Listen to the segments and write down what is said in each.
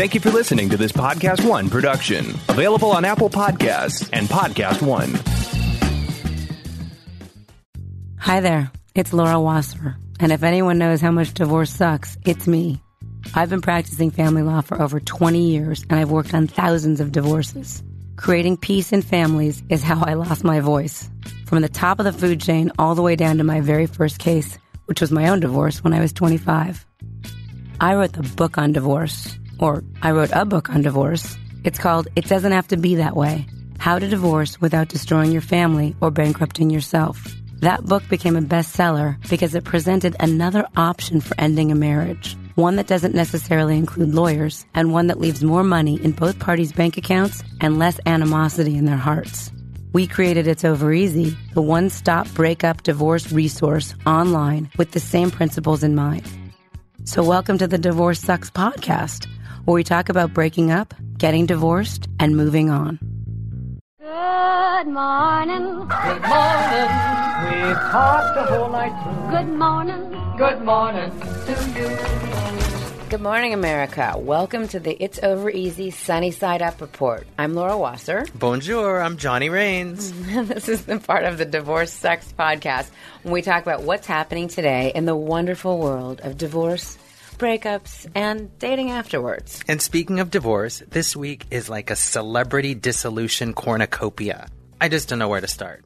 Thank you for listening to this Podcast One production, available on Apple Podcasts and Podcast One. Hi there, it's Laura Wasser, and if anyone knows how much divorce sucks, it's me. I've been practicing family law for over 20 years, and I've worked on thousands of divorces. Creating peace in families is how I lost my voice. From the top of the food chain all the way down to my very first case, which was my own divorce when I was 25. I wrote the book on divorce, or I wrote a book on divorce. It's called It Doesn't Have to Be That Way How to Divorce Without Destroying Your Family or Bankrupting Yourself. That book became a bestseller because it presented another option for ending a marriage. One that doesn't necessarily include lawyers, and one that leaves more money in both parties' bank accounts and less animosity in their hearts. We created It's Over Easy, the one stop breakup divorce resource online with the same principles in mind. So, welcome to the Divorce Sucks podcast, where we talk about breaking up, getting divorced, and moving on. Good morning. Good morning. We've talked the whole night through. Good morning. Good morning to you. Good morning, America. Welcome to the It's Over Easy Sunny Side Up report. I'm Laura Wasser. Bonjour, I'm Johnny Rains. this is the part of the Divorce Sucks podcast when we talk about what's happening today in the wonderful world of divorce, breakups, and dating afterwards. And speaking of divorce, this week is like a celebrity dissolution cornucopia. I just don't know where to start.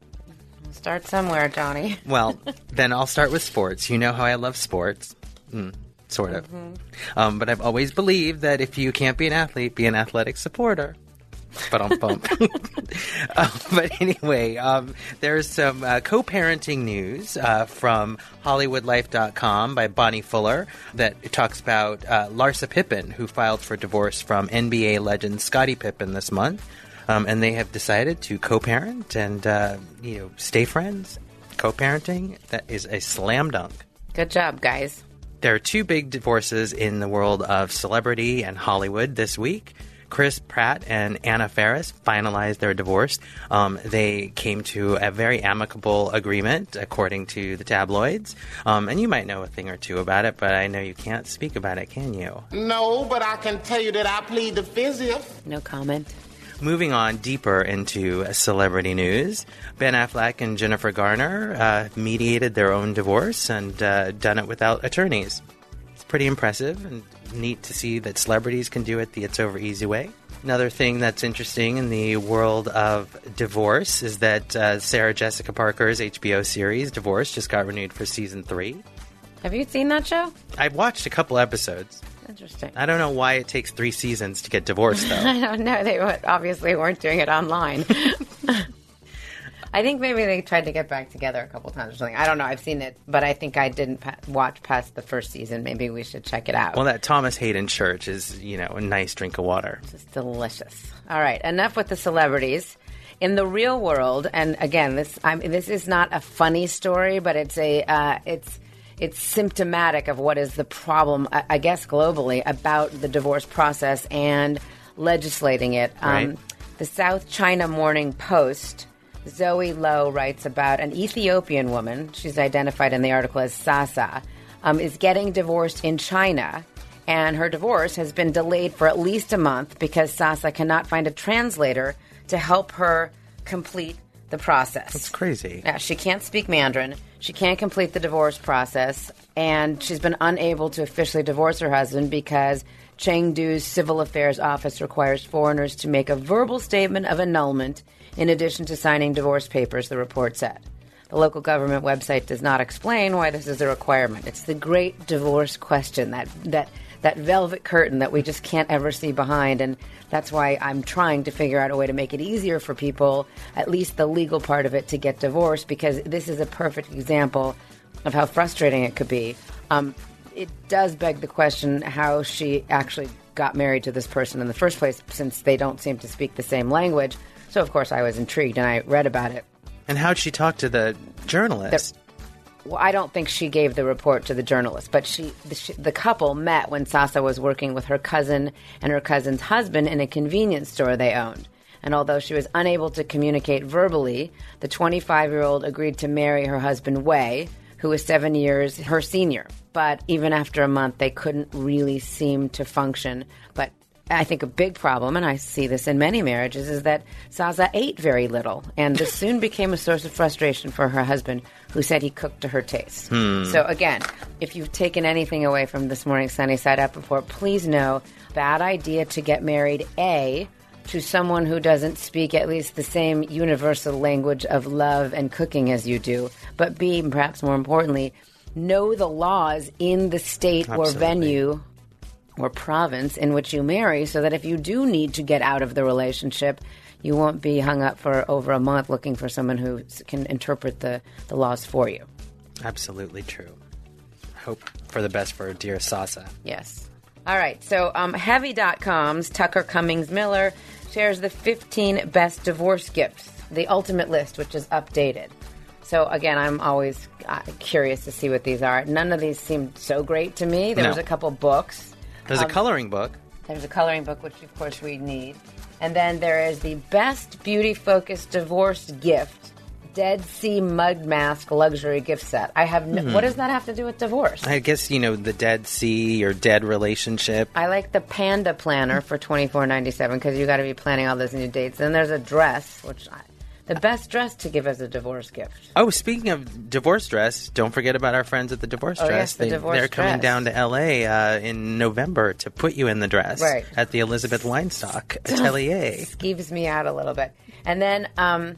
Start somewhere, Johnny. Well, then I'll start with sports. You know how I love sports. Mm, sort of. Um, but I've always believed that if you can't be an athlete, be an athletic supporter. But I'm bump. uh, but anyway, um, there's some uh, co-parenting news uh, from HollywoodLife.com by Bonnie Fuller that talks about uh, Larsa Pippen, who filed for divorce from NBA legend Scottie Pippen this month, um, and they have decided to co-parent and uh, you know stay friends. Co-parenting that is a slam dunk. Good job, guys. There are two big divorces in the world of celebrity and Hollywood this week. Chris Pratt and Anna Faris finalized their divorce. Um, they came to a very amicable agreement, according to the tabloids. Um, and you might know a thing or two about it, but I know you can't speak about it, can you? No, but I can tell you that I plead the fifth. No comment. Moving on deeper into celebrity news, Ben Affleck and Jennifer Garner uh, mediated their own divorce and uh, done it without attorneys. It's pretty impressive and neat to see that celebrities can do it the It's Over Easy way. Another thing that's interesting in the world of divorce is that uh, Sarah Jessica Parker's HBO series Divorce just got renewed for season three. Have you seen that show? I've watched a couple episodes. Interesting. I don't know why it takes three seasons to get divorced, though. I don't know. They obviously weren't doing it online. I think maybe they tried to get back together a couple times or something. I don't know. I've seen it, but I think I didn't pa- watch past the first season. Maybe we should check it out. well, that Thomas Haden Church is, you know, a nice drink of water. It's just delicious. All right, enough with the celebrities. In the real world, and again, this I mean, this is not a funny story, but it's a uh, it's it's symptomatic of what is the problem, I, I guess, globally about the divorce process and legislating it. Um, the South China Morning Post. Zoe Lowe writes about an Ethiopian woman. She's identified in the article as Sasa, um, is getting divorced in China, and her divorce has been delayed for at least a month because Sasa cannot find a translator to help her complete the process. It's crazy. Yeah, she can't speak Mandarin. She can't complete the divorce process, and she's been unable to officially divorce her husband because Chengdu's civil affairs office requires foreigners to make a verbal statement of annulment in addition to signing divorce papers, the report said. The local government website does not explain why this is a requirement. It's the great divorce question, that that that velvet curtain that we just can't ever see behind and that's why I'm trying to figure out a way to make it easier for people, at least the legal part of it to get divorced because this is a perfect example of how frustrating it could be. Um, it does beg the question how she actually got married to this person in the first place since they don't seem to speak the same language. So of course I was intrigued and I read about it. And how'd she talk to the journalist? Well, I don't think she gave the report to the journalist, but she the, she, the couple met when Sasa was working with her cousin and her cousin's husband in a convenience store they owned. And although she was unable to communicate verbally, the 25 year old agreed to marry her husband, Wei, who was seven years her senior. But even after a month, they couldn't really seem to function. But I think a big problem, and I see this in many marriages, is that Zaza ate very little, and this soon became a source of frustration for her husband, who said he cooked to her taste. Hmm. So again, if you've taken anything away from this morning's Sunny Side Up report, please know bad idea to get married. A to someone who doesn't speak at least the same universal language of love and cooking as you do, but B, perhaps more importantly, know the laws in the state or venue or province in which you marry so that if you do need to get out of the relationship, you won't be hung up for over a month looking for someone who can interpret the, the laws for you. Absolutely true. Hope for the best for dear Sasa. Yes. All right. So, um, Heavy.com's Tucker Cummings Miller shares the 15 best divorce gifts, the ultimate list, which is updated. So, again, I'm always uh, curious to see what these are. None of these seemed so great to me. There No. was a couple books. There's a um, coloring book. There's a coloring book, which of course we need. And then there is the best beauty focused divorce gift Dead Sea Mud Mask Luxury Gift Set. I have no, what hmm. does that have to do with divorce? I guess you know the Dead Sea or dead relationship. I like the Panda Planner for twenty four ninety seven because you got to be planning all those new dates. Then there's a dress, which I, the best dress to give as a divorce gift. Oh, speaking of divorce dress, don't forget about our friends at the divorce Oh, dress. yes, the they, divorce they're coming dress. down to LA uh, in November to put you in the dress Right. at the Elizabeth Weinstock Atelier. Skeeves me out a little bit. And then um,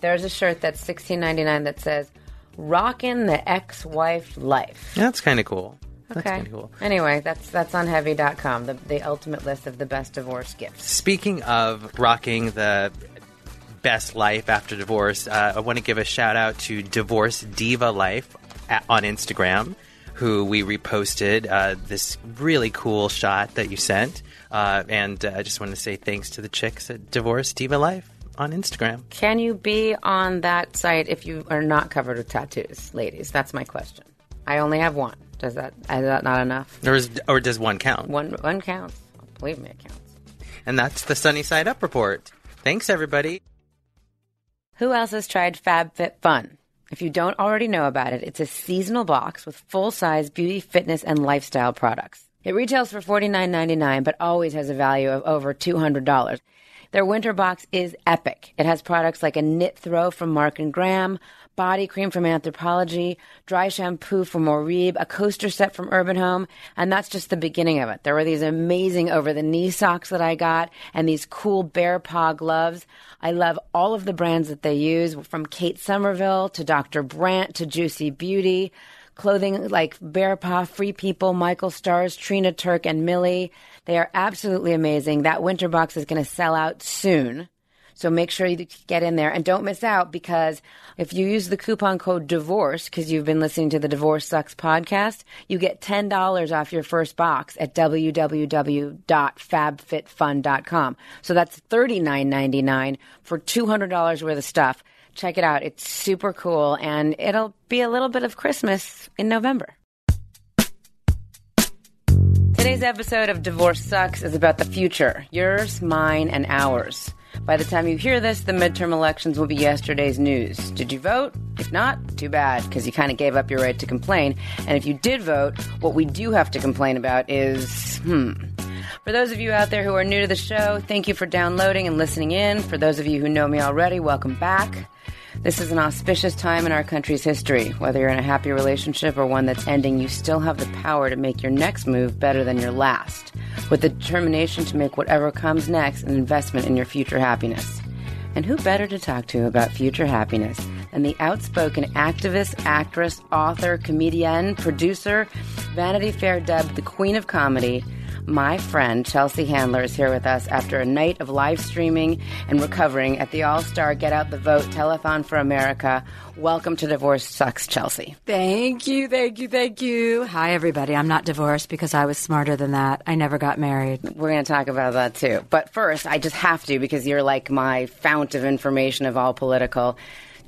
there's a shirt that's sixteen ninety nine that says "Rockin' the Ex Wife Life." That's kind of cool. That's Okay. cool. Anyway, that's that's on heavy.com, the the ultimate list of the best divorce gifts. Speaking of rocking the best life after divorce, uh, I want to give a shout out to Divorce Diva Life at, on Instagram, who we reposted uh, this really cool shot that you sent. Uh, and uh, I just want to say thanks to the chicks at Divorce Diva Life on Instagram. Can you be on that site if you are not covered with tattoos, ladies? That's my question. I only have one. Does that is that not enough? Or, is, or does one count? One one counts. Believe me, it counts. And that's the Sunny Side Up report. Thanks, everybody. Who else has tried FabFitFun? If you don't already know about it, it's a seasonal box with full size beauty, fitness, and lifestyle products. It retails for $49.99, but always has a value of over $200. Their winter box is epic. It has products like a knit throw from Mark and Graham, body cream from Anthropologie, dry shampoo from Morib, a coaster set from Urban Home, and that's just the beginning of it. There were these amazing over the knee socks that I got and these cool bear paw gloves. I love all of the brands that they use from Kate Somerville to Dr. Brandt to Juice Beauty clothing like Bear Paw, Free People, Michael Stars, Trina Turk, and Milly. They are absolutely amazing. That winter box is going to sell out soon. So make sure you get in there and don't miss out because if you use the coupon code DIVORCE, because you've been listening to the Divorce Sucks podcast, you get $10 off your first box at www.fabfitfun.com. So that's $39.99 for $200 worth of stuff. Check it out. It's super cool and it'll be a little bit of Christmas in November. Today's episode of Divorce Sucks is about the future yours, mine, and ours. By the time you hear this, the midterm elections will be yesterday's news. Did you vote? If not, too bad, because you kind of gave up your right to complain. And if you did vote, what we do have to complain about is, hmm. For those of you out there who are new to the show, thank you for downloading and listening in. For those of you who know me already, welcome back. This is an auspicious time in our country's history. Whether you're in a happy relationship or one that's ending, you still have the power to make your next move better than your last, with the determination to make whatever comes next an investment in your future happiness. And who better to talk to about future happiness than the outspoken activist, actress, author, comedian, producer, Vanity Fair dubbed the Queen of Comedy, my friend Chelsea Handler is here with us after a night of live streaming and recovering at the All Star Get Out the Vote Telethon for America. Welcome to Divorce Sucks, Chelsea. Thank you, thank you, thank you. Hi, everybody. I'm not divorced because I was smarter than that. I never got married. We're going to talk about that too. But first, I just have to because you're like my fount of information of all political.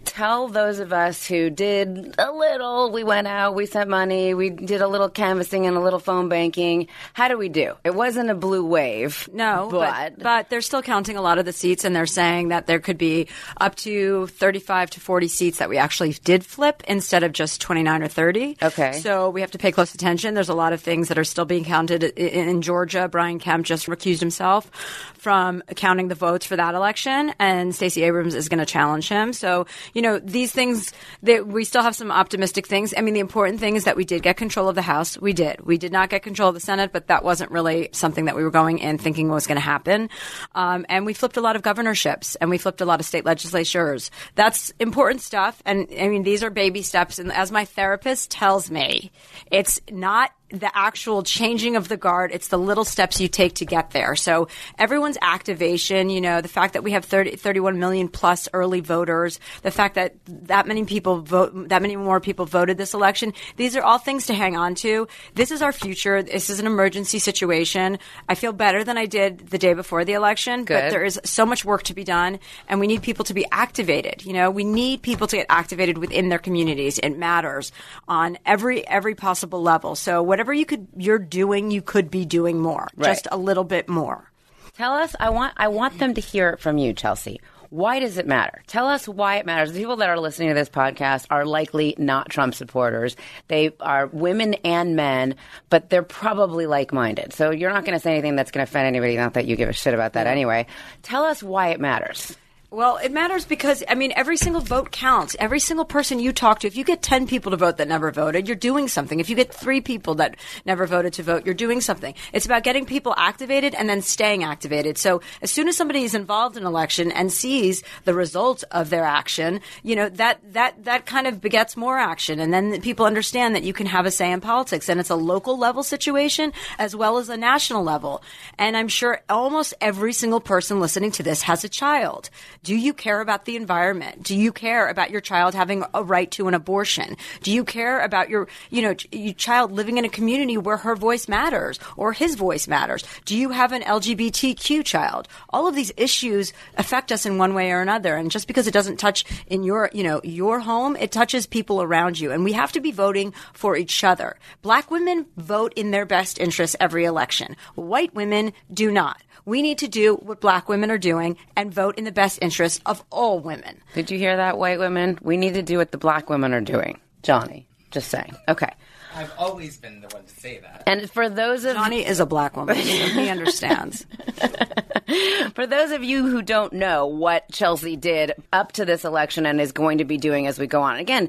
Tell those of us who did a little, we went out, we sent money, we did a little canvassing and a little phone banking. How do we do? It wasn't a blue wave. No, but, but they're still counting a lot of the seats, and they're saying that there could be up to 35 to 40 seats that we actually did flip instead of just 29 or 30. Okay. So we have to pay close attention. There's a lot of things that are still being counted in, in Georgia. Brian Kemp just recused himself from counting the votes for that election, and Stacey Abrams is going to challenge him. So, you know, these things that we still have some optimistic things. I mean, the important thing is that we did get control of the House. We did. We did not get control of the Senate, but that wasn't really something that we were going in thinking was going to happen. Um, and we flipped a lot of governorships and we flipped a lot of state legislatures. That's important stuff. And I mean, these are baby steps. And as my therapist tells me, it's not the actual changing of the guard. It's the little steps you take to get there. So everyone's activation, you know, the fact that we have 30, 31 million plus early voters, the fact that that many people vote, that many more people voted this election. These are all things to hang on to. This is our future. This is an emergency situation. I feel better than I did the day before the election, Good. but there is so much work to be done and we need people to be activated. You know, we need people to get activated within their communities. It matters on every, every possible level. So whatever you could, you're doing, you could be doing more, Right. just a little bit more. Tell us. I want. I want them to hear it from you, Chelsea. Why does it matter? Tell us why it matters. The people that are listening to this podcast are likely not Trump supporters. They are women and men, but they're probably like-minded. So you're not going to say anything that's going to offend anybody. Not that you give a shit about that anyway. Tell us why it matters. Well, it matters because I mean every single vote counts. Every single person you talk to, if you get 10 people to vote that never voted, you're doing something. If you get 3 people that never voted to vote, you're doing something. It's about getting people activated and then staying activated. So, as soon as somebody is involved in an election and sees the result of their action, you know, that that that kind of begets more action and then people understand that you can have a say in politics and it's a local level situation as well as a national level. And I'm sure almost every single person listening to this has a child. Do you care about the environment? Do you care about your child having a right to an abortion? Do you care about your, you know, your child living in a community where her voice matters or his voice matters? Do you have an LGBTQ child? All of these issues affect us in one way or another. And just because it doesn't touch in your, you know, your home, it touches people around you. And we have to be voting for each other. Black women vote in their best interests every election. White women do not. We need to do what black women are doing and vote in the best interest of all women. Did you hear that, white women? We need to do what the black women are doing. Johnny, just saying. Okay. I've always been the one to say that. And for those of Johnny is a black woman. so he understands. For those of you who don't know what Chelsea did up to this election and is going to be doing as we go on, again,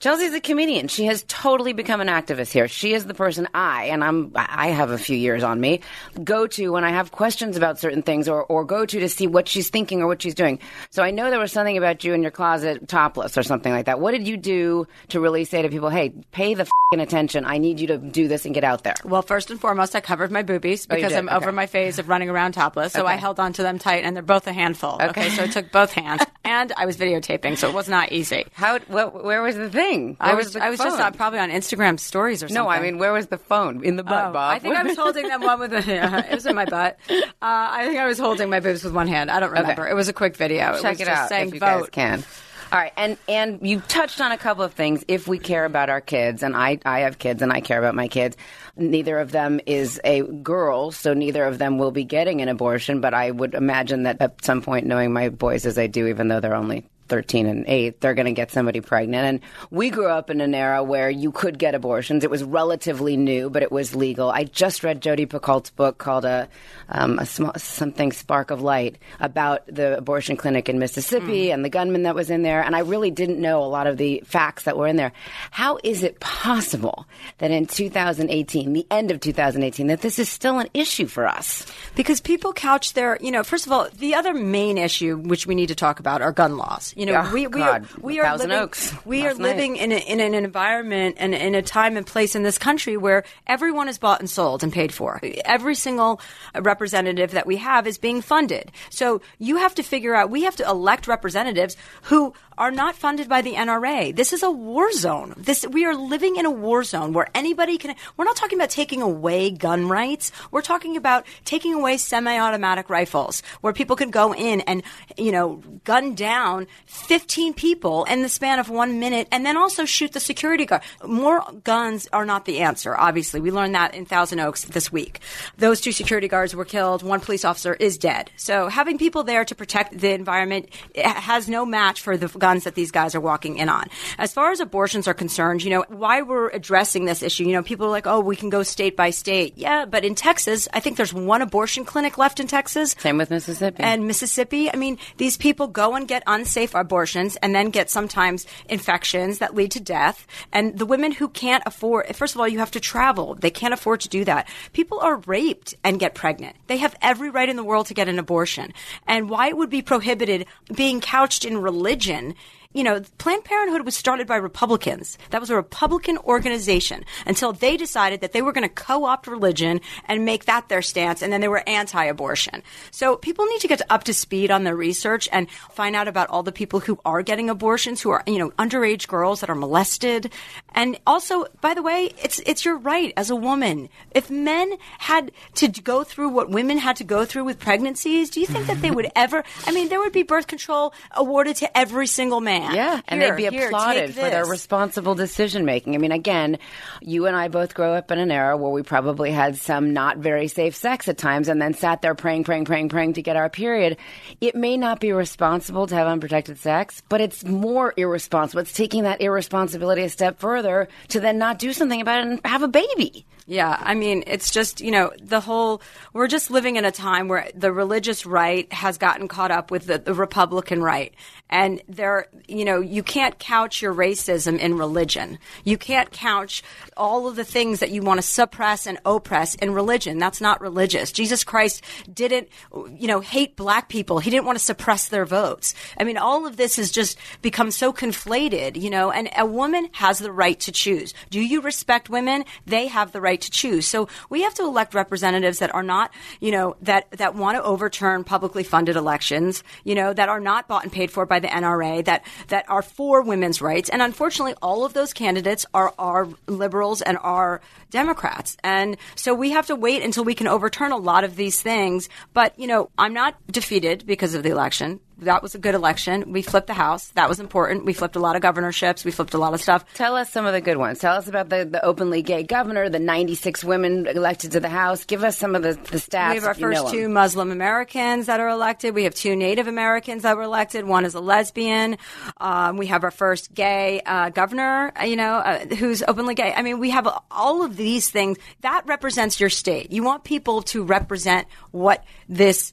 Chelsea's a comedian. She has totally become an activist here. She is the person I, and I'm, I have a few years on me, go to when I have questions about certain things or, or go to to see what she's thinking or what she's doing. So I know there was something about you in your closet topless or something like that. What did you do to really say to people, hey, pay the fing attention. I need you to do this and get out there? Well, first and foremost, I covered my boobies Oh, because did? I'm Okay. over my phase of running around topless. So I held on to them tight, and they're both a handful. Okay, so I took both hands, and I was videotaping, so it was not easy. How, what, where was the thing? Where I was, the I was just uh, probably on Instagram stories or something. No, I mean, where was the phone? In the butt, Oh, Bob. I think I was holding them one with the. Yeah, it was in my butt. Uh, I think I was holding my boobs with one hand. I don't remember. Okay. It was a quick video. it Check was it out saying if you vote. guys can. All right, and and you touched on a couple of things. If we care about our kids, and I I have kids, and I care about my kids. Neither of them is a girl, so neither of them will be getting an abortion. But I would imagine that at some point, knowing my boys as I do, even though they're only 13 and 8, they're going to get somebody pregnant. And we grew up in an era where you could get abortions. It was relatively new, but it was legal. I just read Jodi Picoult's book called a, um, a small, something Spark of Light about the abortion clinic in Mississippi and the gunman that was in there. And I really didn't know a lot of the facts that were in there. How is it possible that in 2018, the end of 2018, that this is still an issue for us? Because people couch their, you know, first of all, the other main issue which we need to talk about are gun laws. You know, Oh, we we God. are we are living Oaks we are night. living in, a, in an environment and in a time and place in this country where everyone is bought and sold and paid for. Every single representative that we have is being funded. So you have to figure out. We have to elect representatives who are not funded by the NRA. This is a war zone. This we are living in a war zone where anybody can. We're not talking about taking away gun rights. We're talking about taking away semi-automatic rifles, where people can go in and you know gun down 15 people in the span of one minute, and then also shoot the security guard. More guns are not the answer. Obviously, we learned that in Thousand Oaks this week. Those two security guards were killed. One police officer is dead. So having people there to protect the environment has no match for the guns that these guys are walking in on. As far as abortions are concerned, you know, why we're addressing this issue, you know, people are like, oh, we can go state by state. Yeah, but in Texas, I think there's one abortion clinic left in Texas. Same with Mississippi. And Mississippi, I mean, these people go and get unsafe abortions and then get sometimes infections that lead to death. And the women who can't afford, first of all, you have to travel. They can't afford to do that. People are raped and get pregnant. They have every right in the world to get an abortion. And why it would be prohibited being couched in religion you know, Planned Parenthood was started by Republicans. That was a Republican organization until they decided that they were going to co-opt religion and make that their stance, and then they were anti-abortion. So people need to get up to speed on their research and find out about all the people who are getting abortions, who are you know underage girls that are molested, and also, by the way, it's it's your right as a woman. If men had to go through what women had to go through with pregnancies, do you think that they would mm-hmm. ever? I mean, there would be birth control awarded to every single man. Yeah, and Here, they'd be here, applauded for their responsible decision making. I mean, again, you and I both grow up in an era where we probably had some not very safe sex at times and then sat there praying, praying, praying, praying to get our period. It may not be responsible to have unprotected sex, but it's more irresponsible. It's taking that irresponsibility a step further to then not do something about it and have a baby. Yeah, I mean, it's just, you know, the whole, we're just living in a time where the religious right has gotten caught up with the, the Republican right. And there, you know, you can't couch your racism in religion. You can't couch all of the things that you want to suppress and oppress in religion. That's not religious. Jesus Christ didn't, you know, hate black people. He didn't want to suppress their votes. I mean, all of this has just become so conflated, you know, and a woman has the right to choose. Do you respect women? They have the right to choose. So we have to elect representatives that are not, you know, that, that want to overturn publicly funded elections, you know, that are not bought and paid for by the NRA, that, that are for women's rights. And unfortunately, all of those candidates are, are liberals and are Democrats. And so we have to wait until we can overturn a lot of these things. But, you know, I'm not defeated because of the election. That was a good election. We flipped the House. That was important. We flipped a lot of governorships. We flipped a lot of stuff. Tell us some of the good ones. Tell us about the, the openly gay governor, the 96 women elected to the House. Give us some of the, the stats. We have our if you know first two Muslim Americans that are elected. We have two Native Americans that were elected. One is a lesbian. Um, we have our first gay uh, governor, uh, you know, uh, who's openly gay. I mean, we have all of these things. That represents your state. You want people to represent what this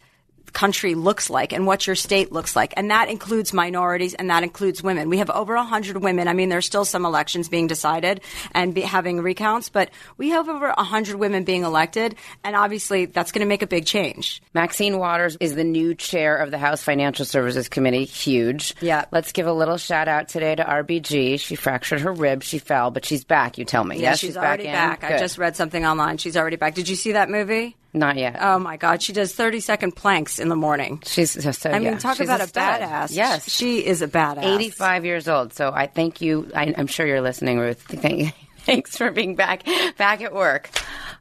country looks like and what your state looks like. And that includes minorities and that includes women. We have over 100 women. I mean, there's still some elections being decided and be having recounts, but we have over 100 women being elected. And obviously, that's going to make a big change. Maxine Waters is the new chair of the House Financial Services Committee. Huge. Yeah. Let's give a little shout out today to RBG. She fractured her rib. She fell, but she's back, you tell me. Yeah, yes, she's, back already in? back. I just read something online. She's already back. Did you see that movie? Not yet. Oh my God. She does 30 second planks in the morning. she's just so, I mean, yeah, talk she's about a, stud. badass. Yes. She is a badass. 85 years old. So I thank you. I, I'm sure you're listening, Ruth. Thank, thanks for being back back at work.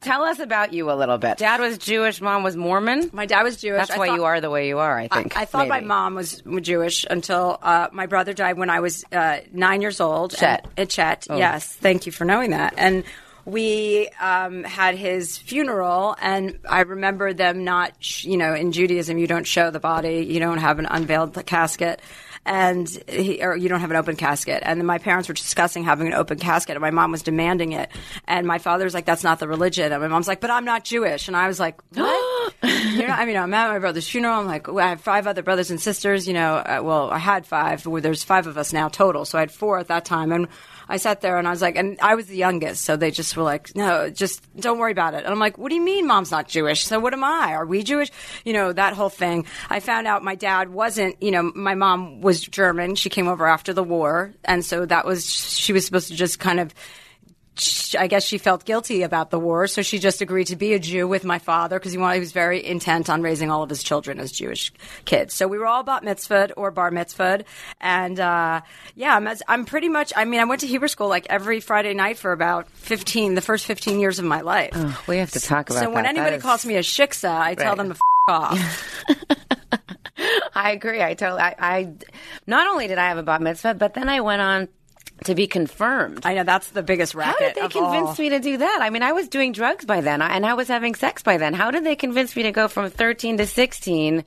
Tell us about you a little bit. Dad was Jewish, mom was Mormon. My dad was Jewish. That's I why thought- you are the way you are, I I, think. I thought maybe. my mom was Jewish until uh, my brother died when I was uh, nine years old. Chet. And, uh, Chet, Oh. yes. Thank you for knowing that. And we um, had his funeral, and I remember them not, sh- you know, in Judaism, you don't show the body, you don't have an unveiled casket. And he, or you don't have an open casket. And then my parents were discussing having an open casket, and my mom was demanding it. And my father was like, "That's not the religion." And my mom's like, "But I'm not Jewish." And I was like, "What?" You know, I mean, I'm at my brother's funeral. I'm like, well, I have five other brothers and sisters. You know, uh, well, I had five. Well, there's five of us now total, so I had four at that time. And I sat there and I was like, and I was the youngest, so they just were like, no, just don't worry about it. And I'm like, what do you mean, mom's not Jewish? So what am I? Are we Jewish? You know, that whole thing. I found out my dad wasn't. You know, my mom was German. She came over after the war, and so that was she was supposed to just kind of I guess she felt guilty about the war, so she just agreed to be a Jew with my father because he wanted. He was very intent on raising all of his children as Jewish kids. So we were all bat mitzvahed or bar mitzvahed, and uh, yeah, I'm, as- I'm pretty much. I mean, I went to Hebrew school like every Friday night for about fifteen, the first fifteen years of my life. we have to talk about that. so when that. That anybody is- calls me a shiksa, I tell them to f- off. I agree. I totally. I, I not only did I have a bat mitzvah, but then I went on to be confirmed. I know that's the biggest How did they convince all. me to do that? I mean, I was doing drugs by then, and I was having sex by then. How did they convince me to go from 13 to 16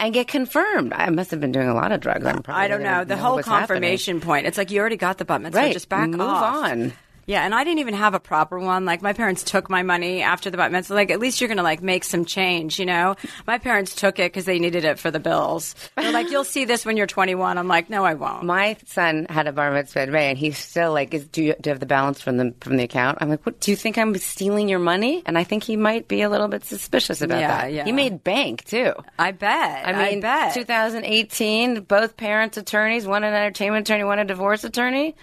and get confirmed? I must have been doing a lot of drugs. I'm probably I don't know. The whole what's happening. confirmation point. It's like you already got the bat mitzvah. Right. Just back Move off. on. Yeah, and I didn't even have a proper one. Like my parents took my money after the bat mitzvah. Like at least you're gonna like make some change, you know. My parents took it because they needed it for the bills. They're like, "You'll see this when you're 21." I'm like, "No, I won't." My son had a bar mitzvah in May, and he's still like, is, do, you, do you have the balance from the from the account? I'm like, what? Do you think I'm stealing your money? And I think he might be a little bit suspicious about Yeah, that. yeah. He made bank too. I bet. I mean, bet. 2018, both parents attorneys, one an entertainment attorney, one a divorce attorney.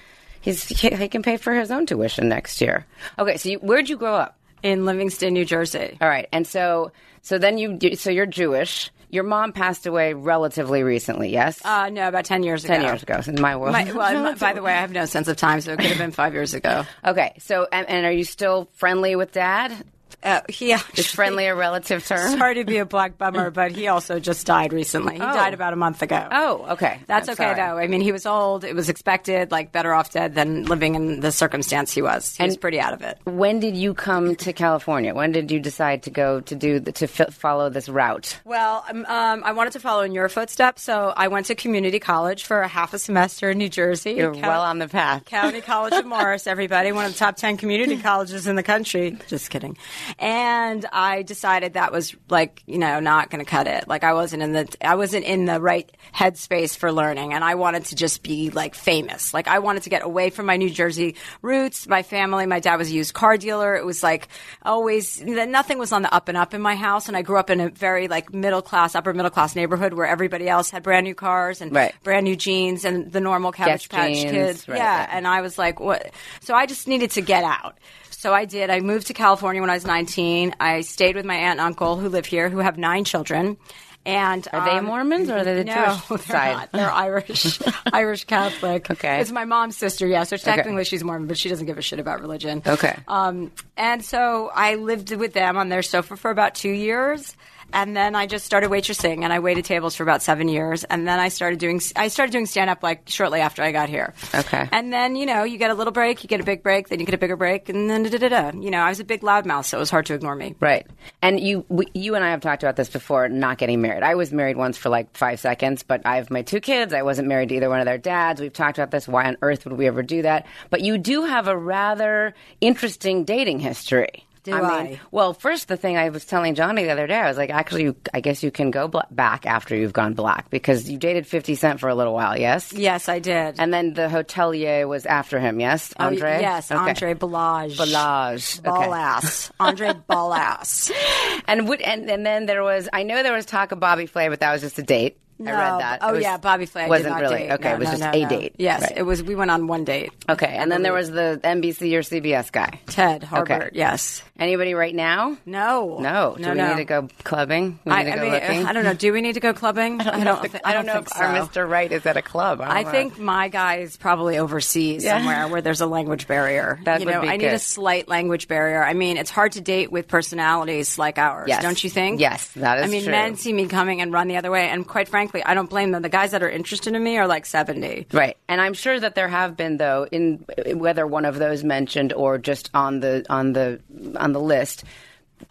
He's he, can pay for his own tuition next year. Okay, so you, where'd you grow up? in Livingston, New Jersey. All right, and so so then you so you're Jewish. Your mom passed away relatively recently, yes? Uh, no, about 10 years ago. Ten years ago, in my world. My, well, my- by the way, I have no sense of time, so it could have been five years ago. okay, so and, and are you still friendly with dad? Uh, he actually, Is friendly a relative term? Sorry to be a black bummer, but he also just died recently. He died about a month ago. Oh, okay. That's I'm okay sorry. though. I mean, he was old. It was expected. Like better off dead than living in the circumstance he was. He was pretty out of it. When did you come to California? When did you decide to go to do the, to f- follow this route? Well, um, um, I wanted to follow in your footsteps, so I went to community college for a half a semester in New Jersey. You're well on the path. County College of Morris, everybody, one of the top 10 community colleges in the country. Just kidding. And I decided that was like, you know, not going to cut it. Like I wasn't in the I wasn't in the right headspace for learning and I wanted to just be like famous. Like I wanted to get away from my New Jersey roots, my family, my dad was a used car dealer. It was like always nothing was on the up and up in my house and I grew up in a very like middle class, upper middle class neighborhood where everybody else had brand new cars and Right. brand new jeans and the normal cabbage Guess patch jeans, kids. right, yeah, right. and I was like, what? So I just needed to get out. So I did. I moved to California when I was 19. I stayed with my aunt and uncle who live here, who have nine children. And Are they um, Mormons or are they the no, Jewish they're side? Not. They're Irish, Irish Catholic. Okay. it's my mom's sister. Yeah, so technically she's Mormon, but she doesn't give a shit about religion. Okay. Um, and so I lived with them on their sofa for about two years. And then I just started waitressing, and I waited tables for about seven years. And then I started doing I started doing stand up like shortly after I got here. Okay. And then you know you get a little break, you get a big break, then you get a bigger break, and then da da da da. You know I was a big loudmouth, so it was hard to ignore me. Right. And you, we, you and I have talked about this before. Not getting married. I was married once for like five seconds, but I have my two kids. I wasn't married to either one of their dads. We've talked about this. Why on earth would we ever do that? But you do have a rather interesting dating history. Do mean, I? well, first, the thing I was telling Johnny the other day, I was like, actually, you, I guess you can go bla- back after you've gone black because you dated 50 Cent for a little while, yes? Yes, I did. And then the hotelier was after him, yes? Oh, Andre? yes, Okay. Andre Balazs. Balazs. Okay. Ass. Andre Ball ass. And, would, and and then there was I know there was talk of Bobby Flay, but that was just a date. I read that. Oh was- yeah, Bobby Flay. Did wasn't really date. okay. No, it was no, just no, a no. date. Yes, Right. it was. We went on one date. Okay, and then there was the NBC or CBS guy. Ted Harbert. Okay. Yes. Anybody right now? No. No. Do No. we no. need to go clubbing? We I, need to I mean, looking. I don't know. Do we need to go clubbing? I don't. thi- I don't know think if our. Mr. Right is at a club. I, don't I know. think my guy is probably overseas Yeah. somewhere where there's a language barrier. That you would know, be I need a slight language barrier. I mean, it's hard to date with personalities like ours, Yes. don't you think? Yes, that is I mean, men see me coming and run the other way, and quite frankly, I don't blame them. The guys that are interested in me are like seventy. Right, and I'm sure that there have been though, in whether one of those mentioned or just on the on the on the list,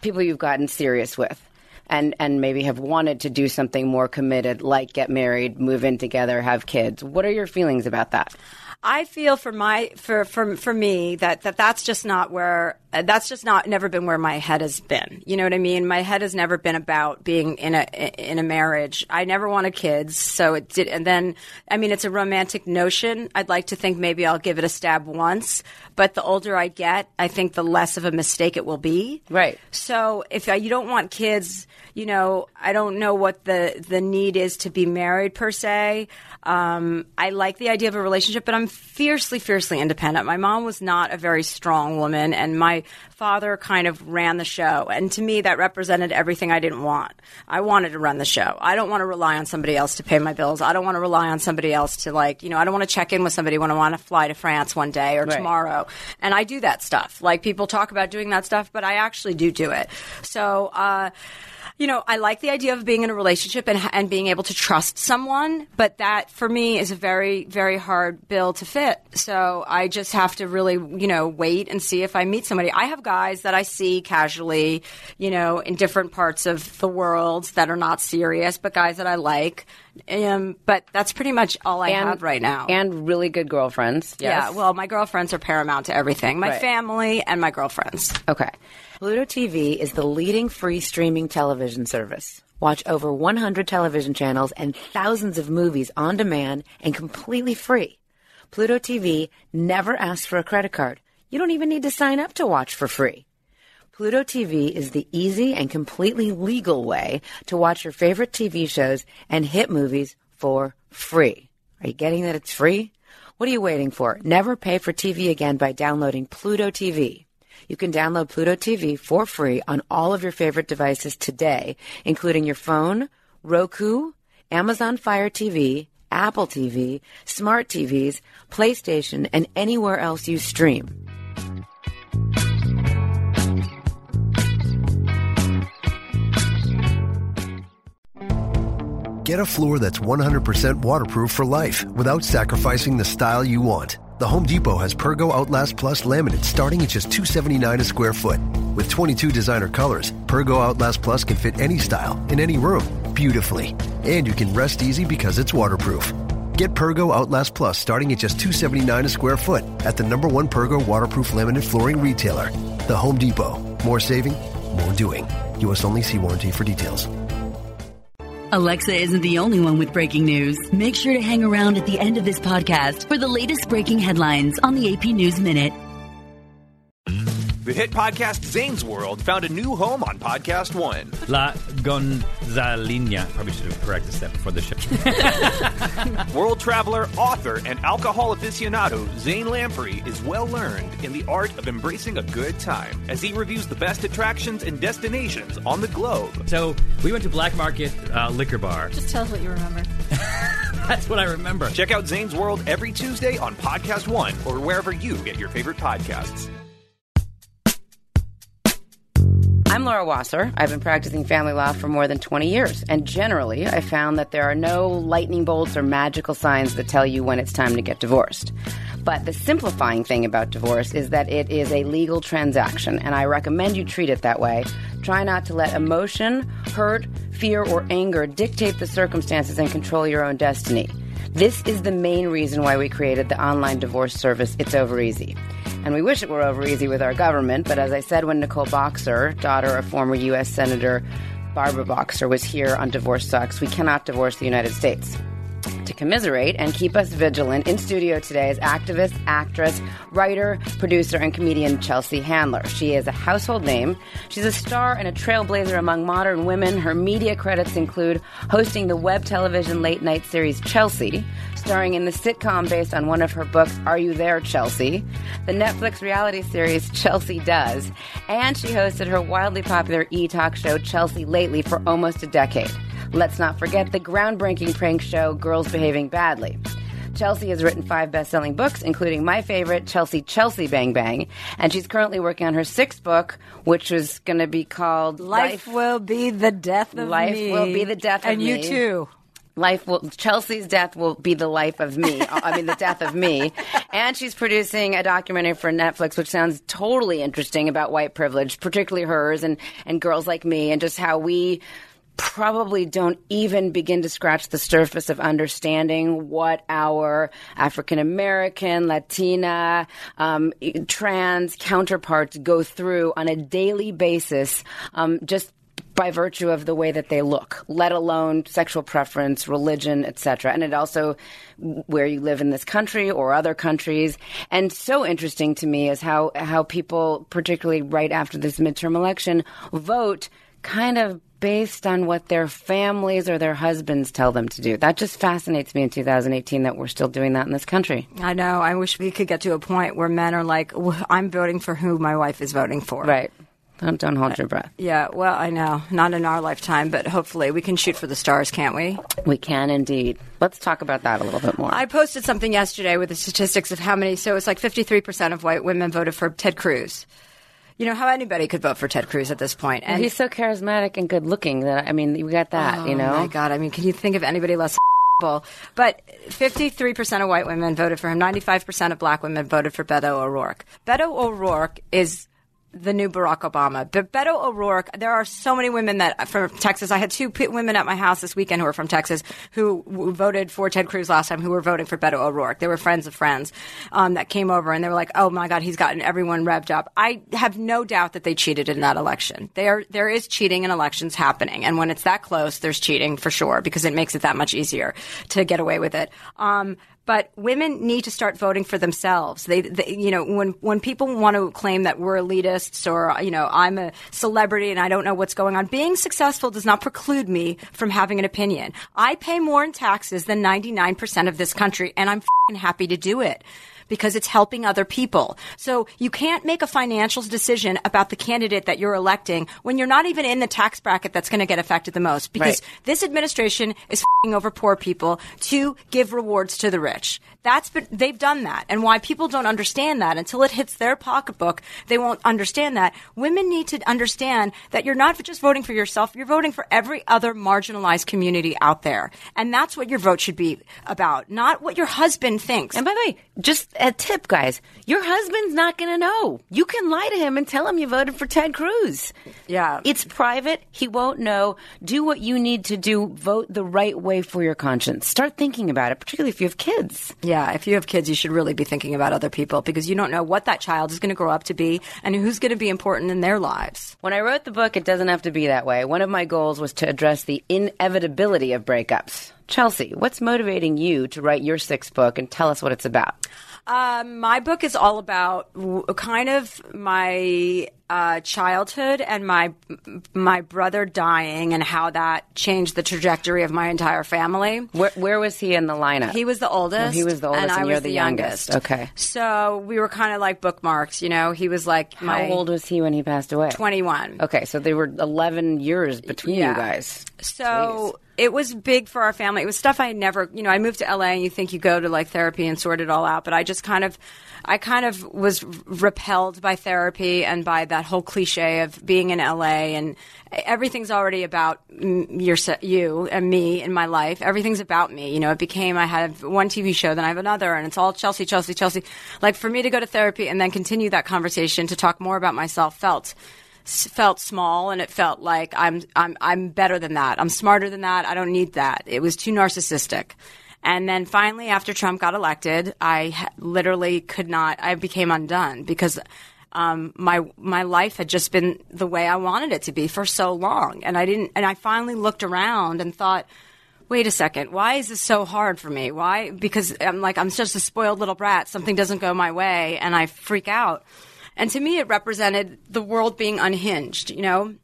people you've gotten serious with, and and maybe have wanted to do something more committed, like get married, move in together, have kids. What are your feelings about that? I feel for my for for for me that that that's just not where that's just not never been where my head has been. You know what I mean? My head has never been about being in a in a marriage. I never wanted kids, so it did. And then I mean, it's a romantic notion. I'd like to think maybe I'll give it a stab once, but the older I get, I think the less of a mistake it will be. Right. So if uh, you don't want kids, you know, I don't know what the the need is to be married per se. Um, I like the idea of a relationship, but I'm fiercely, fiercely independent. My mom was not a very strong woman, and my father kind of ran the show. And to me, that represented everything I didn't want. I wanted to run the show. I don't want to rely on somebody else to pay my bills. I don't want to rely on somebody else to, like, you know, I don't want to check in with somebody when I want to fly to France one day or Right. tomorrow. And I do that stuff. Like, people talk about doing that stuff, but I actually do do it. So, uh, you know, I like the idea of being in a relationship and, and being able to trust someone, but that for me is a very, very hard bill to fit. So I just have to really, you know, wait and see if I meet somebody. I have guys that I see casually, you know, in different parts of the world that are not serious, but guys that I like. Um, but that's pretty much all I have right now. And really good girlfriends. Yes. yeah, well, my girlfriends are paramount to everything. My Right. family and my girlfriends. Okay. Pluto TV is the leading free streaming television service. Watch over 100 television channels and thousands of movies on demand and completely free. Pluto TV never asks for a credit card. You don't even need to sign up to watch for free. Pluto TV is the easy and completely legal way to watch your favorite TV shows and hit movies for free. Are you getting that it's free? What are you waiting for? Never pay for TV again by downloading Pluto TV. You can download Pluto TV for free on all of your favorite devices today, including your phone, Roku, Amazon Fire TV, Apple TV, smart TVs, PlayStation, and anywhere else you stream. Get a floor that's 100% waterproof for life without sacrificing the style you want. The Home Depot has Pergo Outlast Plus laminate starting at just 279 a square foot. With 22 designer colors, Pergo Outlast Plus can fit any style in any room beautifully. And you can rest easy because it's waterproof. Get Pergo Outlast Plus starting at just 279 a square foot at the number one Pergo waterproof laminate flooring retailer, The Home Depot. More saving, more doing. U.S. only see warranty for details. Alexa isn't the only one with breaking news. Make sure to hang around at the end of this podcast for the latest breaking headlines on the AP News Minute. The hit podcast Zane's World found a new home on Podcast One. La Gonzalina. Probably should have corrected that before the show. World traveler, author, and alcohol aficionado Zane Lamprey is well learned in the art of embracing a good time as he reviews the best attractions and destinations on the globe. so we went to Black Market uh, Liquor Bar. Just tell us what you remember. That's what I remember. Check out Zane's World every Tuesday on Podcast One or wherever you get your favorite podcasts. I'm Laura Wasser. I've been practicing family law for more than 20 years, and generally, I found that there are no lightning bolts or magical signs that tell you when it's time to get divorced. But the simplifying thing about divorce is that it is a legal transaction, and I recommend you treat it that way. Try not to let emotion, hurt, fear, or anger dictate the circumstances and control your own destiny. This is the main reason why we created the online divorce service, It's Over Easy. Mm-hmm. And we wish it were over easy with our government, but as I said when Nicole Boxer, daughter of former U.S. Senator Barbara Boxer, was here on Divorce Sucks, we cannot divorce the United States. To commiserate and keep us vigilant, in studio today is activist, actress, writer, producer, and comedian Chelsea Handler. She is a household name. She's a star and a trailblazer among modern women. Her media credits include hosting the web television late night series Chelsea, starring in the sitcom based on one of her books, Are You There, Chelsea? The Netflix reality series Chelsea Does, and she hosted her wildly popular e talk show Chelsea Lately for almost a decade. Let's not forget the groundbreaking prank show Girls Behaving Badly. Chelsea has written five best selling books, including my favorite, Chelsea Chelsea Bang Bang. And she's currently working on her sixth book, which is going to be called Life, will be the death of Life me. will be the death of Me. and you too. Life will Chelsea's death will be the life of me. I mean the death of me. And she's producing a documentary for Netflix which sounds totally interesting about white privilege, particularly hers and and girls like me and just how we probably don't even begin to scratch the surface of understanding what our African American, Latina, um, trans counterparts go through on a daily basis, um, just by virtue of the way that they look, let alone sexual preference, religion, etc. And it also where you live in this country or other countries. And so interesting to me is how how people, particularly right after this midterm election, vote kind of based on what their families or their husbands tell them to do. That just fascinates me in 2018 that we're still doing that in this country. I know. I wish we could get to a point where men are like, "W- I'm voting for who my wife is voting for. Right. Don't, don't hold uh, your breath. Yeah, well, I know. Not in our lifetime, but hopefully we can shoot for the stars, can't we? We can indeed. Let's talk about that a little bit more. I posted something yesterday with the statistics of how many. So it's like 53% of white women voted for Ted Cruz. You know how anybody could vote for Ted Cruz at this point. and he's so charismatic and good looking that I mean, we got that, oh you know. Oh my God! I mean, can you think of anybody less? But 53% of white women voted for him. 95% of black women voted for Beto O'Rourke. Beto O'Rourke is the new Barack Obama. But Beto O'Rourke, there are so many women that from Texas. I had two women at my house this weekend who were from Texas who voted for Ted Cruz last time, who were voting for Beto O'Rourke. They were friends of friends um, that came over and they were like, "Oh my God, he's gotten everyone revved up." I have no doubt that they cheated in that election. There, there is cheating in elections happening, and when it's that close, there's cheating for sure because it makes it that much easier to get away with it. Um, but women need to start voting for themselves. They, they, you know, when when people want to claim that we're elitists or uh, you know I'm a celebrity and I don't know what's going on, being successful does not preclude me from having an opinion. I pay more in taxes than 99% of this country, and I'm happy to do it because it's helping other people. So you can't make a financial decision about the candidate that you're electing when you're not even in the tax bracket that's going to get affected the most because Right. this administration is fing over poor people to give rewards to the rich. That's been, they've done that. And why people don't understand that until it hits their pocketbook, they won't understand that. Women need to understand that you're not just voting for yourself, you're voting for every other marginalized community out there. And that's what your vote should be about, not what your husband thinks. And by the way, just a tip, guys. Your husband's not going to know. You can lie to him and tell him you voted for Ted Cruz. Yeah. It's private. He won't know. Do what you need to do. Vote the right way for your conscience. Start thinking about it, particularly if you have kids. Yeah, if you have kids, you should really be thinking about other people because you don't know what that child is going to grow up to be and who's going to be important in their lives. When I wrote the book, it doesn't have to be that way. One of my goals was to address the inevitability of breakups. Chelsea, what's motivating you to write your sixth book and tell us what it's about? Um, my book is all about w- kind of my uh, childhood and my my brother dying and how that changed the trajectory of my entire family. Where, where was he in the lineup? He was the oldest. Oh, he was the oldest, and, and I you're was the youngest. youngest. Okay. So we were kind of like bookmarks, you know. He was like How my old was he when he passed away? 21. Okay, so there were 11 years between Yeah. you guys. So it was big for our family. It was stuff I had never, you know, I moved to LA and you think you go to like therapy and sort it all out, but I just kind of, I kind of was repelled by therapy and by that whole cliche of being in LA and everything's already about your, you and me in my life. Everything's about me. You know, it became, I had one TV show, then I have another and it's all Chelsea, Chelsea, Chelsea. Like for me to go to therapy and then continue that conversation to talk more about myself felt felt small and it felt like I'm I'm I'm better than that. I'm smarter than that. I don't need that. It was too narcissistic. And then finally after Trump got elected, I literally could not I became undone because um, my my life had just been the way I wanted it to be for so long, and I didn't. And I finally looked around and thought, wait a second, why is this so hard for me? Why? Because I'm like I'm just a spoiled little brat. Something doesn't go my way, and I freak out. And to me, it represented the world being unhinged, you know?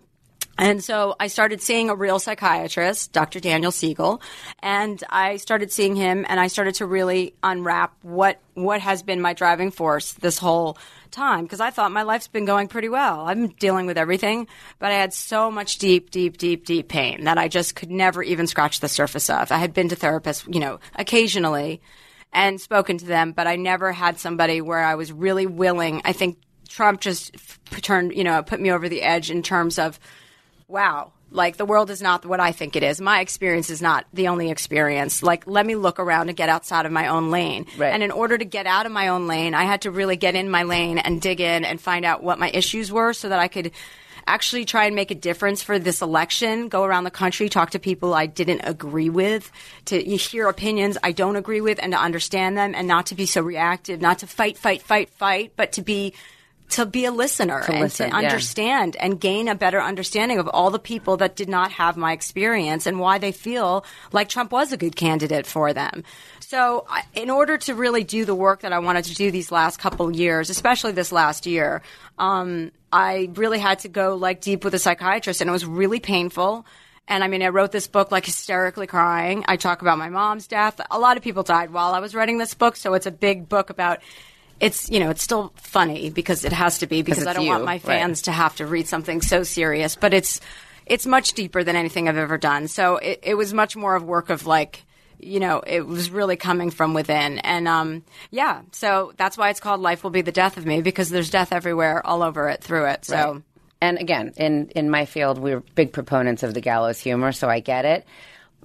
And so I started seeing a real psychiatrist, Dr. Daniel Siegel, and I started seeing him and I started to really unwrap what, what has been my driving force this whole time because I thought my life's been going pretty well. I'm dealing with everything, but I had so much deep, deep, deep, deep pain that I just could never even scratch the surface of. I had been to therapists, you know, occasionally and spoken to them, but I never had somebody where I was really willing. I think Trump just f- turned, you know, put me over the edge in terms of, wow, like the world is not what I think it is. My experience is not the only experience. Like, let me look around and get outside of my own lane. Right. And in order to get out of my own lane, I had to really get in my lane and dig in and find out what my issues were so that I could actually try and make a difference for this election, go around the country, talk to people I didn't agree with, to hear opinions I don't agree with and to understand them and not to be so reactive, not to fight, fight, fight, fight, but to be to be a listener To and listen, to yeah. understand and gain a better understanding of all the people that did not have my experience and why they feel like Trump was a good candidate for them. So, in order to really do the work that I wanted to do these last couple years, especially this last year, um, I really had to go like deep with a psychiatrist, and it was really painful. And I mean, I wrote this book like hysterically crying. I talk about my mom's death. A lot of people died while I was writing this book, so it's a big book about. It's you know it's still funny because it has to be because I don't you, want my right. fans to have to read something so serious, but it's it's much deeper than anything I've ever done. So it, it was much more of work of like you know, it was really coming from within. And um, yeah, so that's why it's called Life Will Be the Death of Me because there's death everywhere, all over it, through it. So. Right. And again, in in my field, we're big proponents of the gallows humor, so I get it.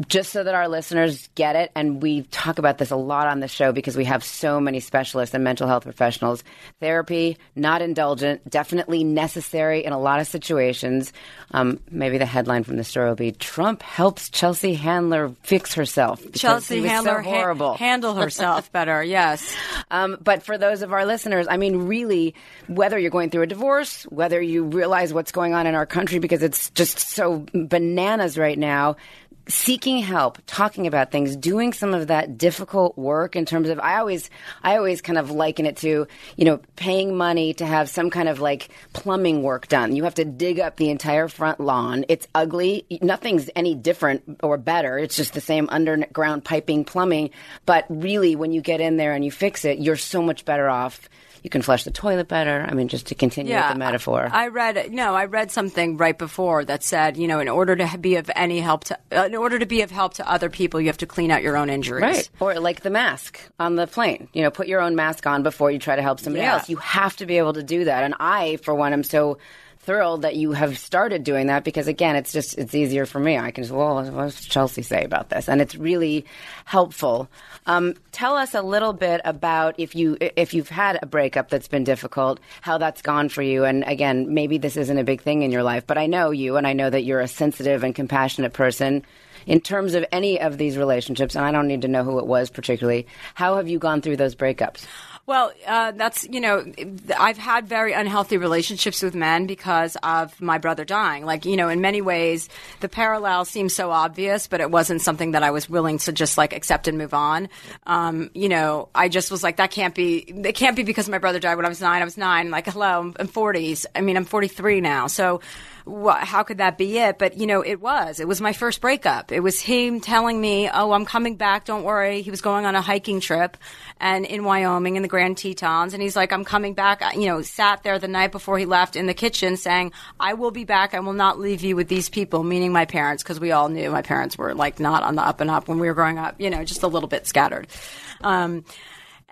Just so that our listeners get it, and we talk about this a lot on the show because we have so many specialists and mental health professionals. Therapy, not indulgent, definitely necessary in a lot of situations. Um, maybe the headline from the story will be Trump helps Chelsea Handler fix herself. Chelsea he Handler so ha- horrible. handle herself better. Yes. Um, but for those of our listeners, I mean, really, whether you're going through a divorce, whether you realize what's going on in our country because it's just so bananas right now, seeking help, talking about things, doing some of that difficult work in terms of I always I always kind of liken it to, you know, paying money to have some kind of like plumbing work done. You have to dig up the entire front lawn. It's ugly. Nothing's any different or better. It's just the same underground piping plumbing, but really when you get in there and you fix it, you're so much better off. You can flush the toilet better. I mean, just to continue with the metaphor. I read no, I read something right before that said, you know, in order to be of any help to, uh, in order to be of help to other people, you have to clean out your own injuries. Right. Or like the mask on the plane. You know, put your own mask on before you try to help somebody Yeah. else. You have to be able to do that. And I, for one, am so thrilled that you have started doing that because again it's just it's easier for me. I can just well what does chelsea say about this? And it's really helpful. Um, tell us a little bit about if you if you've had a breakup that's been difficult how that's gone for you. And again maybe this isn't a big thing in your life but i know you and i know that you're a sensitive and compassionate person in terms of any of these relationships and i don't need to know who it was particularly. How have you gone through those breakups Well, uh, that's you know, I've had very unhealthy relationships with men because of my brother dying. Like you know, in many ways, the parallel seems so obvious, but it wasn't something that I was willing to just like accept and move on. Um, you know, I just was like, that can't be. It can't be because my brother died when I was nine. I was nine. Like, hello, I'm, I'm 40s. I mean, I'm 43 now. So. Wha how could that be it? But you know, it was. It was my first breakup. It was him telling me, "Oh, I'm coming back. Don't worry." He was going on a hiking trip, and in Wyoming in the Grand Tetons, and he's like, "I'm coming back." You know, sat there the night before he left in the kitchen, saying, "I will be back. I will not leave you with these people," meaning my parents, because we all knew my parents were like not on the up and up when we were growing up. You know, just a little bit scattered. Um,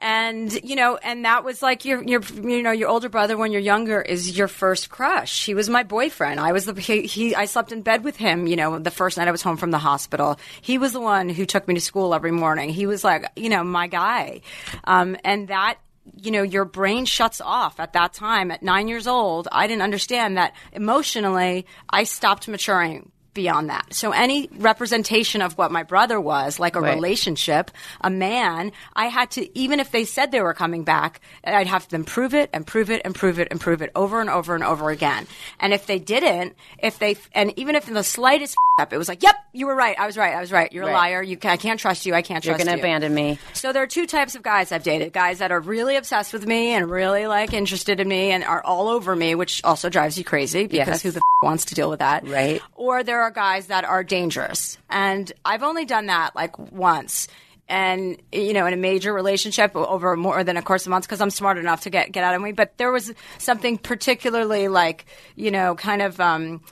and you know, and that was like your your you know your older brother when you're younger is your first crush. He was my boyfriend. I was the he, he I slept in bed with him. You know, the first night I was home from the hospital. He was the one who took me to school every morning. He was like you know my guy, um, and that you know, your brain shuts off at that time. At nine years old, I didn't understand that emotionally, I stopped maturing beyond that. So any representation of what my brother was, like a Right. relationship, a man, I had to, even if they said they were coming back, I'd have them prove it and prove it and prove it and prove it over and over and over again. And if they didn't, if they, and even if in the slightest it was like, yep, you were right. I was right. I was right. You're Right. a liar. You, I can't trust you. I can't you're trust going to abandon me So there are two types of guys I've dated: guys that are really obsessed with me and really like interested in me and are all over me, which also drives you crazy because Yes. who the f- wants to deal with that, Right. Or there are guys that are dangerous, and I've only done that like once. And you know, in a major relationship over more than a course of months, because I'm smart enough to get get out of me. But there was something particularly like, you know, kind of um,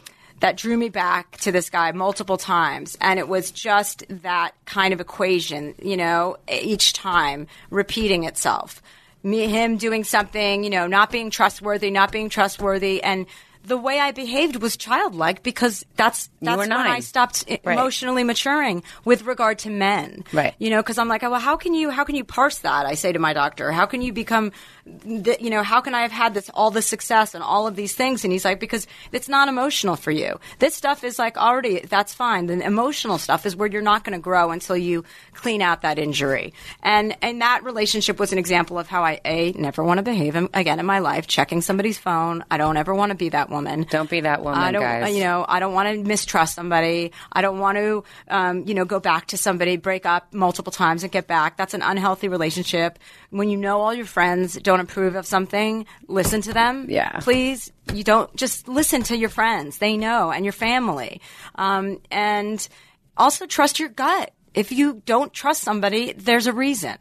that drew me back to this guy multiple times. And it was just that kind of equation, you know, each time repeating itself. Me, him doing something, you know, not being trustworthy, not being trustworthy. And the way I behaved was childlike because that's, that's when. I stopped Right. emotionally maturing with regard to men. Right. You know, because I'm like, oh, well, how can you, how can you parse that? I say to my doctor, how can you become, the, you know, how can I have had this, all this success and all of these things? And he's like, because it's not emotional for you. This stuff is like already, that's fine. The emotional stuff is where you're not going to grow until you clean out that injury. And, and that relationship was an example of how I, A, never want to behave again in my life, checking somebody's phone. I don't ever want to be that woman. Woman. Don't be that woman, I don't, guys. you know, I don't want to mistrust somebody. I don't want to, um, you know, go back to somebody, break up multiple times and get back. That's an unhealthy relationship. When you know all your friends don't approve of something, listen to them. Yeah. Please, you don't just listen to your friends. They know and your family. Um, and also trust your gut. If you don't trust somebody, there's a reason.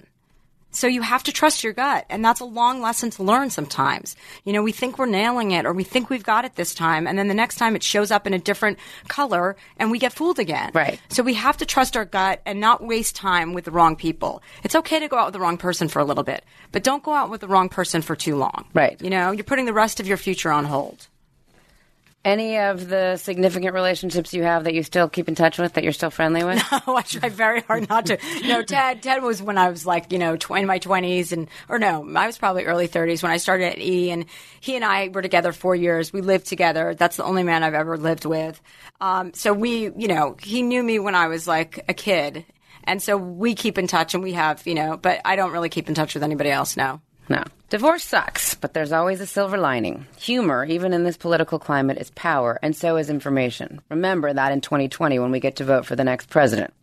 So you have to trust your gut. And that's a long lesson to learn sometimes. You know, we think we're nailing it or we think we've got it this time. And then the next time it shows up in a different color and we get fooled again. Right. So we have to trust our gut and not waste time with the wrong people. It's okay to go out with the wrong person for a little bit, but don't go out with the wrong person for too long. Right. You know, you're putting the rest of your future on hold. Any of the significant relationships you have that you still keep in touch with, that you're still friendly with? Oh, I try very hard not to. No, Ted. Ted was when I was like, you know, tw- in my twenties, and or no, I was probably early thirties when I started at E, and he and I were together four years. We lived together. That's the only man I've ever lived with. Um, so we, you know, he knew me when I was like a kid, and so we keep in touch, and we have, you know, but I don't really keep in touch with anybody else now. No. Divorce sucks, but there's always a silver lining. Humor, even in this political climate, is power, and so is information. Remember that in 2020 when we get to vote for the next president.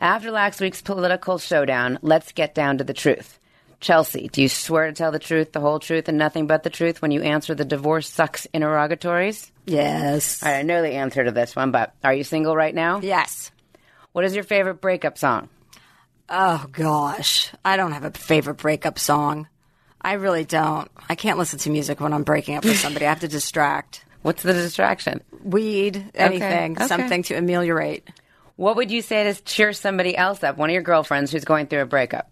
After last week's political showdown, let's get down to the truth. Chelsea, do you swear to tell the truth, the whole truth, and nothing but the truth when you answer the divorce sucks interrogatories? Yes. All right, I know the answer to this one, but are you single right now? Yes. What is your favorite breakup song? Oh gosh, I don't have a favorite breakup song. I really don't. I can't listen to music when I'm breaking up with somebody. I have to distract. What's the distraction? Weed, anything, okay. something to ameliorate. What would you say to cheer somebody else up, one of your girlfriends who's going through a breakup?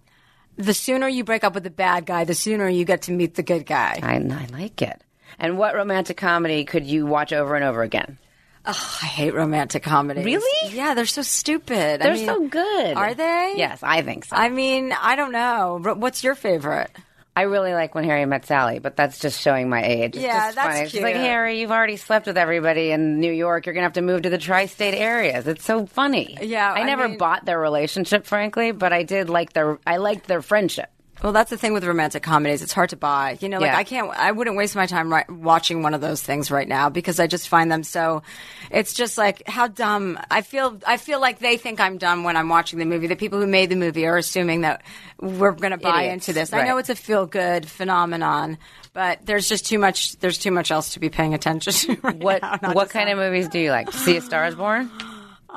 The sooner you break up with the bad guy, the sooner you get to meet the good guy. I, I like it. And what romantic comedy could you watch over and over again? I hate romantic comedies. Really? Yeah, they're so stupid. They're mean, so good. Are they? Yes, I think so. I mean, I don't know. What's your favorite? I really like when Harry met Sally, but that's just showing my age. It's Yeah, just that's funny. She's like. Harry, you've already slept with everybody in New York. You're going to have to move to the tri state areas. It's so funny. Yeah, I I never mean- bought their relationship, frankly, but I did like their, I liked their friendship. Well, that's the thing with romantic comedies. It's hard to buy. You know, like Yeah. I can't, I wouldn't waste my time right, watching one of those things right now because I just find them so, it's just like how dumb. I feel, I feel like they think I'm dumb when I'm watching the movie. The people who made the movie are assuming that we're going to buy Idiots. into this. I know it's a feel good phenomenon, but there's just too much, there's too much else to be paying attention to right What, now. what kind of movies do you like? See a Star is Born? Uh,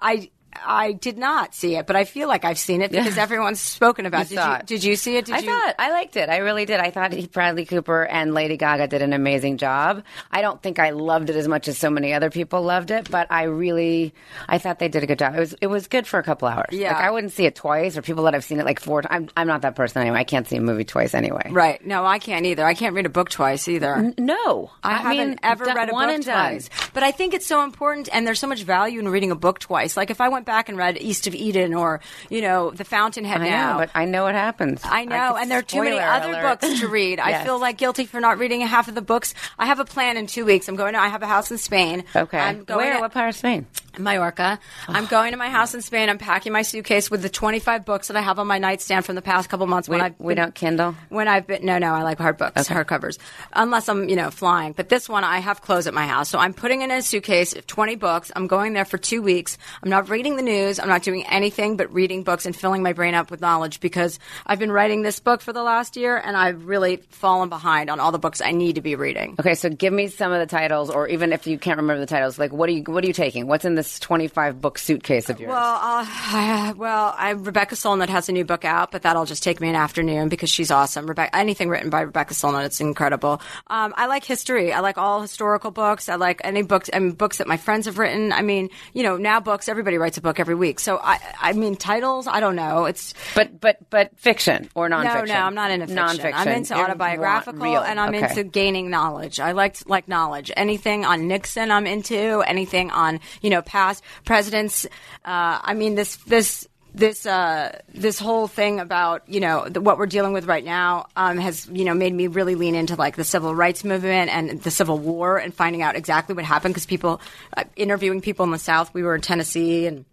I I did not see it, but I feel like I've seen it because everyone's spoken about. It. Did you did you see it? Did I you? thought I liked it. I really did. I thought Bradley Cooper and Lady Gaga did an amazing job. I don't think I loved it as much as so many other people loved it, but I really, I thought they did a good job. It was, it was good for a couple hours. Yeah. like I wouldn't see it twice, or people that have seen it like four. times. I'm, I'm not that person anyway. I can't see a movie twice anyway. Right. No, I can't either. I can't read a book twice either. No, I, haven't mean, ever done- read a one book and done. twice. But I think it's so important, and there's so much value in reading a book twice. Like if I went back and read East of Eden or, you know, The Fountainhead I now. know, but I know what happens. I know, could- and there are too many other alert. books to read. I feel like guilty for not reading half of the books. I have a plan in two weeks. I'm going to. I have a house in Spain. Okay, I'm going where? to- what part of Spain? Mallorca. Oh. I'm going to my house in Spain. I'm packing my suitcase with the 25 books that I have on my nightstand from the past couple months. We, I've we don't Kindle. When I've been no no I like hard books Hard covers, unless I'm you know flying but this one I have clothes at my house so I'm putting in a suitcase 20 books I'm going there for two weeks I'm not reading the news I'm not doing anything but reading books and filling my brain up with knowledge because I've been writing this book for the last year and I've really fallen behind on all the books I need to be reading Okay, so give me some of the titles, or even if you can't remember the titles, like what are you what are you taking? What's in this twenty five book suitcase of yours? Well, uh, well, I, Rebecca Solnit has a new book out, but that'll just take me an afternoon because she's awesome. Rebecca, anything written by Rebecca Solnit, it's incredible. Um, I like history. I like all historical books. I like any books. I mean, books that my friends have written. I mean, you know, now books. Everybody writes a book every week. So I, I mean, titles. I don't know. It's but but but fiction or nonfiction? no, no. I'm not into fiction. Nonfiction. I'm into autobiographical, and I'm Okay. into gaining knowledge. I like like knowledge. Anything on Nixon, I'm into. Anything on you know past presidents. Uh, I mean this this. This uh, this whole thing about you know the, what we're dealing with right now um, has you know made me really lean into like the civil rights movement and the Civil War and finding out exactly what happened because people uh, interviewing people in the South. We were in Tennessee and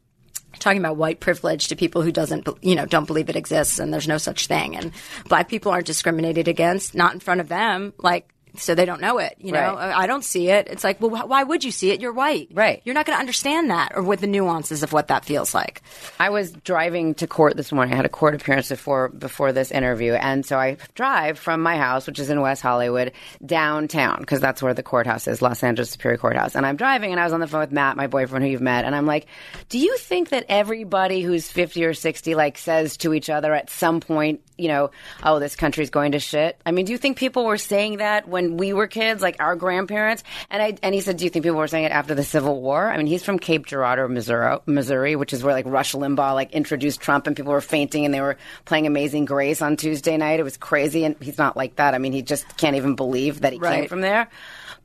talking about white privilege to people who doesn't you know don't believe it exists and there's no such thing. And black people aren't discriminated against not in front of them. Like so they don't know it. You know, Right. I don't see it. It's like, well, wh- why would you see it? You're white. Right. You're not going to understand that or what the nuances of what that feels like. I was driving to court this morning. I had a court appearance before before this interview, and so I drive from my house, which is in West Hollywood, downtown because that's where the courthouse is, Los Angeles Superior Courthouse. And I'm driving, and I was on the phone with Matt, my boyfriend, who you've met, and I'm like, "Do you think that everybody who's 50 or 60 like says to each other at some point, you know, oh, this country's going to shit? I mean, do you think people were saying that when we were kids, like our grandparents? And I and he said, do you think people were saying it after the Civil War? I mean, he's from Cape Girardeau, Missouri, Missouri, which is where like Rush Limbaugh like introduced Trump, and people were fainting and they were playing Amazing Grace on Tuesday night. It was crazy, and he's not like that. I mean, he just can't even believe that he came from there.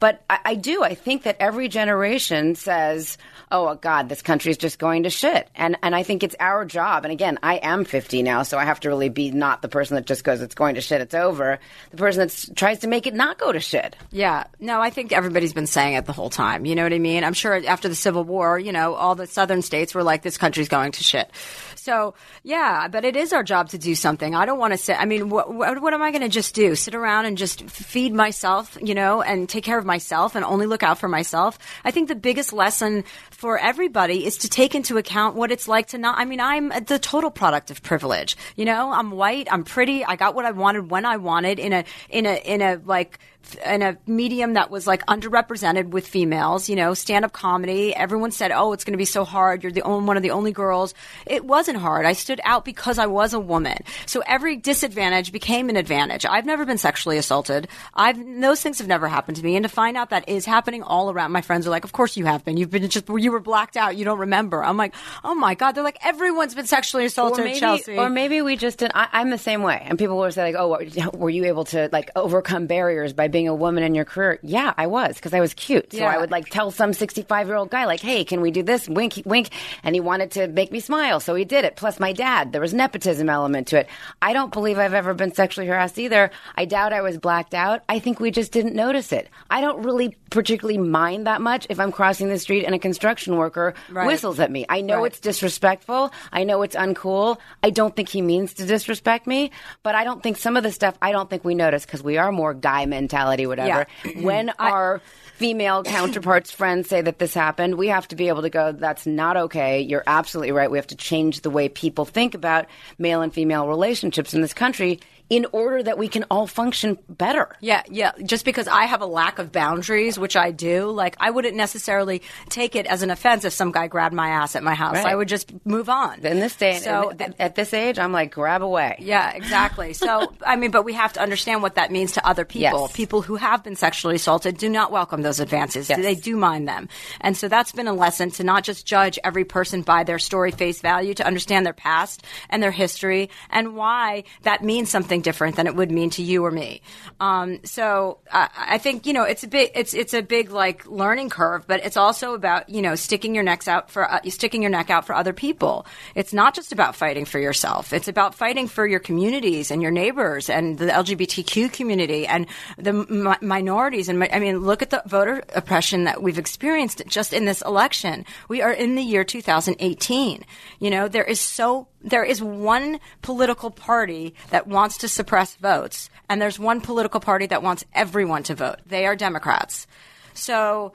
But I, I do. I think that every generation says, "Oh God, this country is just going to shit," and and I think it's our job. And again, I am 50 now, so I have to really be not the person that just goes, "It's going to shit, it's over." The person that tries to make it not go to shit. Yeah. No, I think everybody's been saying it the whole time. You know what I mean? I'm sure after the Civil War, you know, all the southern states were like, this country's going to shit. So, yeah, but it is our job to do something. I don't want to say, I mean, what, what, what am I going to just do? Sit around and just feed myself, you know, and take care of myself and only look out for myself? I think the biggest lesson for everybody is to take into account what it's like to not, I mean, I'm the total product of privilege. You know, I'm white, I'm pretty, I got what I wanted when I wanted in a, in a, in a, like, in a medium that was like underrepresented with females, you know, stand up comedy. Everyone said, "Oh, it's going to be so hard. You're the only one of the only girls." It wasn't hard. I stood out because I was a woman. So every disadvantage became an advantage. I've never been sexually assaulted. I've those things have never happened to me. And to find out that is happening all around, my friends are like, "Of course you have been. You've been just you were blacked out. You don't remember." I'm like, "Oh my god!" They're like, "Everyone's been sexually assaulted." or maybe, Chelsea. or maybe we just did. I, I'm the same way, and people will say like, "Oh, were you able to like overcome barriers by being a woman in your career?" Yeah, I was because I was cute. So Yeah. I would like tell some 65 year old guy like, "Hey, can we do this?" Wink, wink, and he wanted to make me smile, so he did it. Plus, my dad, there was nepotism element to it. I don't believe I've ever been sexually harassed either. I doubt I was blacked out. I think we just didn't notice it. I don't really particularly mind that much if I'm crossing the street and a construction worker Right. whistles at me. I know Right. it's disrespectful. I know it's uncool. I don't think he means to disrespect me, but I don't think some of the stuff I don't think we notice because we are more guy mentality, whatever. when our female counterparts, friends say that this happened, we have to be able to go, that's not okay. You're absolutely right. We have to change the way people think about male and female relationships in this country in order that we can all function better. Yeah, yeah. Just because I have a lack of boundaries, which I do, like I wouldn't necessarily take it as an offense if some guy grabbed my ass at my house. Right. I would just move on. In this day, so at, at this age, I'm like, grab away. yeah, exactly. So I mean, but we have to understand what that means to other people. Yes. People who have been sexually assaulted do not welcome those advances. Yes. They do mind them, and so that's been a lesson to not just judge every person by their story face value, to understand their past and their history and why that means something different than it would mean to you or me. Um, so I, I think you know it's a big it's it's a big like learning curve, but it's also about you know sticking your necks out for uh, sticking your neck out for other people. It's not just about fighting for yourself. It's about fighting for your communities and your neighbors and the LGBTQ community and the mi- minorities. And mi- I mean, look at the voter oppression that we've experienced just in this election. We are in the year 2018. You know, there is so there is one political party that wants to suppress votes, and there's one political party that wants everyone to vote. They are Democrats. So,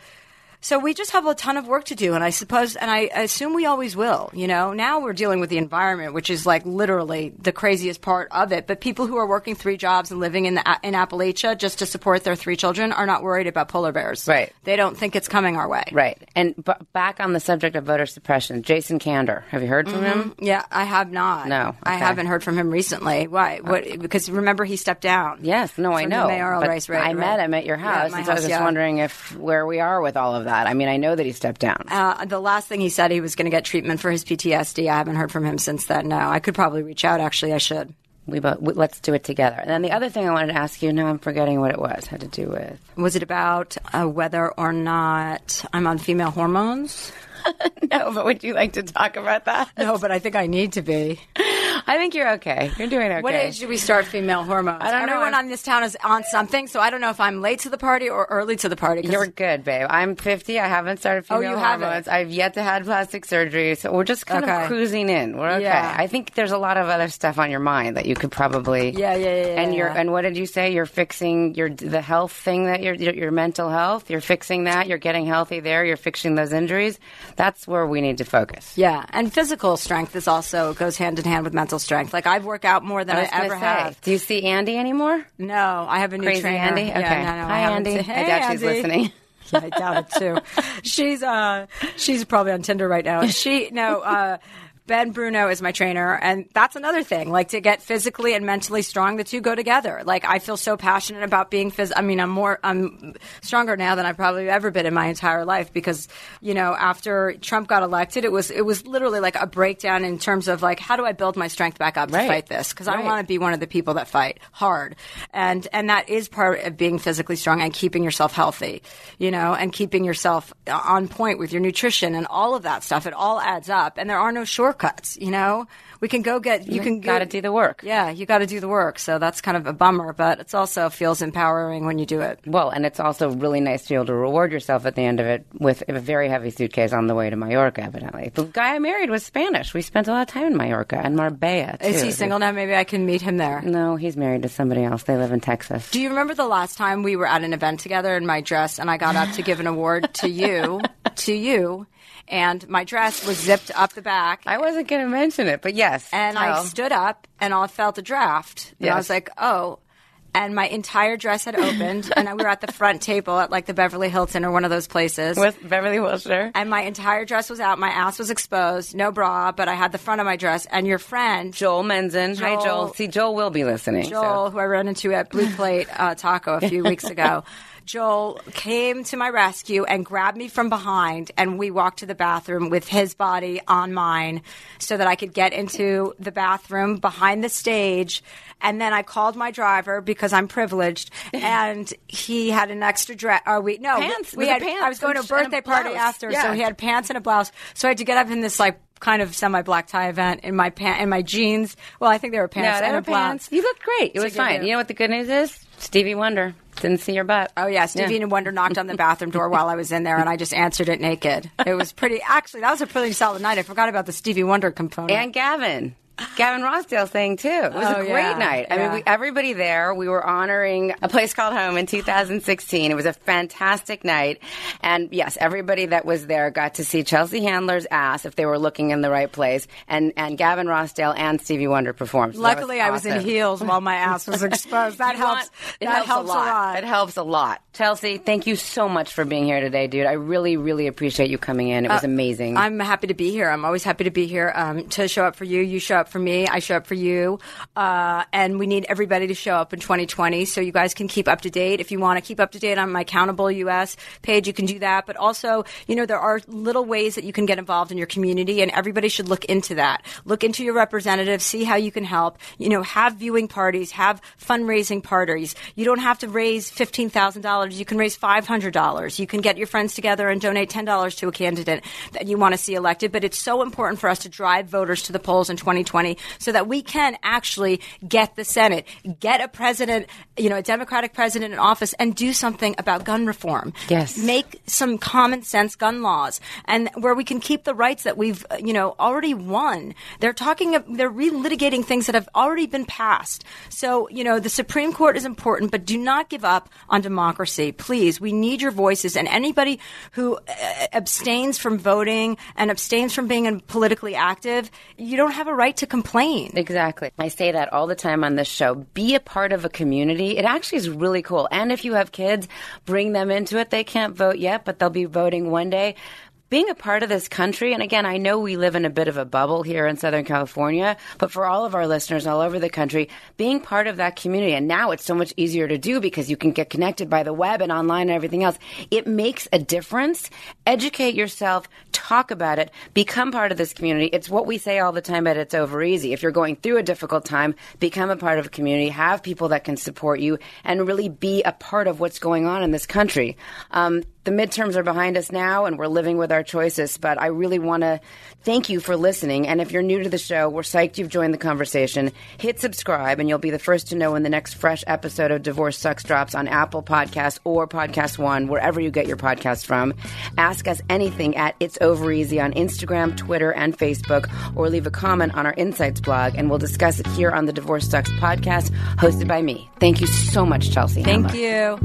so we just have a ton of work to do, and I suppose, and I, assume we always will. You know, now we're dealing with the environment, which is like literally the craziest part of it. But people who are working three jobs and living in the in Appalachia just to support their three children are not worried about polar bears. Right. They don't think it's coming our way. Right. And b- back on the subject of voter suppression, Jason Kander. Have you heard from him? Mm-hmm. Yeah, I have not. No, I haven't heard from him recently. Why? Uh, what? Because remember, he stepped down. Yes, no, I know. mayoral but race, right, I right. met him at your Yeah, house, my and so I was just yeah. wondering if where we are with all of that. I mean, I know that he stepped down. Uh, the last thing he said he was going to get treatment for his PTSD. I haven't heard from him since then. No, I could probably reach out. Actually, I should. we both we, let's do it together. And then the other thing I wanted to ask you, now I'm forgetting what it was. Had to do with Was it about uh, whether or not I'm on female hormones? no, but would you like to talk about that? No, but I think I need to be. I think you're okay. You're doing okay. What age do we start female hormones? I don't know. Everyone on this town is on something, so I don't know if I'm late to the party or early to the party. 'cause- You're good, babe. I'm 50. I haven't started Oh, female you haven't? hormones. I've yet to have plastic surgery, so we're just kind Okay. of cruising in. We're okay. Yeah. I think there's a lot of other stuff on your mind that you could probably. Yeah, yeah, yeah, yeah, And you're and what did you say? You're fixing your the health thing that your your mental health. You're fixing that. You're getting healthy there. You're fixing those injuries. That's where we need to focus. yeah, and physical strength is also goes hand in hand with mental strength. Like I've worked out more than I I, ever say, have. Do you see Andy anymore? No, I have a new Crazy trainer. Andy? Yeah, no, no, Hi, Andy. seen- I doubt she's Andy. listening. Yeah, I doubt it too. She's uh she's probably on Tinder right now. She no uh Ben Bruno is my trainer, and that's another thing. Like to get physically and mentally strong, the two go together. Like I feel so passionate about being phys. I mean, I'm more, I'm stronger now than I've probably ever been in my entire life because, you know, after Trump got elected, it was it was literally like a breakdown in terms of like how do I build my strength back up Right. to fight this? Because I want to be one of the people that fight hard, and and that is part of being physically strong and keeping yourself healthy, you know, and keeping yourself uh, on point with your nutrition and all of that stuff. It all adds up, and there are no shortcuts, you know. We can go get you can gotta do the work. Yeah, you got to do the work. So that's kind of a bummer, but it's also feels empowering when you do it. Well, and it's also really nice to be able to reward yourself at the end of it with a very heavy suitcase on the way to Mallorca, evidently. The guy I married was Spanish. We spent a lot of time in Mallorca and Marbella, too. Is he single now? Maybe I can meet him there. No, he's married to somebody else. They live in Texas. Do you remember the last time we were at an event together in my dress and I got up to give an award to you, to you, and my dress was zipped up the back. I wasn't going to mention it, but yes. and I stood up and I felt a draft. And I was like, oh. And my entire dress had opened, and we were at the front table at like the Beverly Hilton or one of those places. with Beverly Wilshire. and my entire dress was out. My ass was exposed, no bra, but I had the front of my dress. And your friend, Joel Menzen. Hi, Joel- Joel. See, Joel will be listening. so- Joel, who I ran into at Blue Plate uh, Taco a few weeks ago. Joel came to my rescue and grabbed me from behind, and we walked to the bathroom with his body on mine so that I could get into the bathroom behind the stage. And then I called my driver because I'm privileged, and he had an extra dress. Or we no Pants. We had. pants I was going to a and a birthday party after, so he had pants and a blouse. So I had to get up in this like kind of semi black tie event in my pant in my jeans. Well, I think they were pants No, they and were pants. You looked great. It was fine. you- You know what the good news is? Stevie Wonder didn't see your butt. Oh yeah, Stevie Wonder knocked on the bathroom door while I was in there, and I just answered it naked. It was pretty. Actually, that was a pretty solid night. I forgot about the Stevie Wonder component. And Gavin. Gavin Rossdale sang too. It was Oh, a great yeah, night. I yeah. mean, we, everybody there. We were honoring a place called home in 2016. It was a fantastic night, and yes, everybody that was there got to see Chelsea Handler's ass if they were looking in the right place, and and Gavin Rossdale and Stevie Wonder performed. So Luckily, I was in heels while my ass was exposed. That helps. want- it that helps, a, lot. It helps a lot. Chelsea, thank you so much for being here today, dude. I really, really appreciate you coming in. It was amazing. Uh, I'm happy to be here. I'm always happy to be here um, to show up for you. You show up for me. I show up for you. Uh, and we need everybody to show up in 2020 so you guys can keep up to date. If you want to keep up to date on my Accountable US page, you can do that. But also, you know, there are little ways that you can get involved in your community, and everybody should look into that. Look into your representative, see how you can help. You know, have viewing parties, have fundraising parties. You don't have to raise $15,000. You can raise $500. You can get your friends together and donate $10 to a candidate that you want to see elected. But it's so important for us to drive voters to the polls in 2020 so that we can actually get the Senate, get a president, you know, a Democratic president in office and do something about gun reform. Yes. Make some common sense gun laws and where we can keep the rights that we've, you know, already won. They're talking, they're relitigating things that have already been passed. So, you know, the Supreme Court is important, but do not give up on democracy. Please, we need your voices and anybody who uh, abstains from voting and abstains from being politically active, you don't have a right to complain. Exactly. I say that all the time on this show. Be a part of a community. It actually is really cool. And if you have kids, bring them into it. They can't vote yet, but they'll be voting one day. Being a part of this country, and again, I know we live in a bit of a bubble here in Southern California, but for all of our listeners all over the country, being part of that community, and now it's so much easier to do because you can get connected by the web and online and everything else. It makes a difference. Educate yourself, talk about it, become part of this community. It's what we say all the time at It's Over Easy. If you're going through a difficult time, become a part of a community, have people that can support you, and really be a part of what's going on in this country. Um, the midterms are behind us now and we're living with our choices, but I really want to thank you for listening. And if you're new to the show, we're psyched you've joined the conversation. Hit subscribe and you'll be the first to know when the next fresh episode of Divorce Sucks drops on Apple Podcasts or Podcast One, wherever you get your podcast from. Ask us anything at It's Over Easy on Instagram, Twitter, and Facebook, or leave a comment on our Insights blog, and we'll discuss it here on the Divorce Sucks podcast, hosted by me. Thank you so much, Chelsea. Thank you.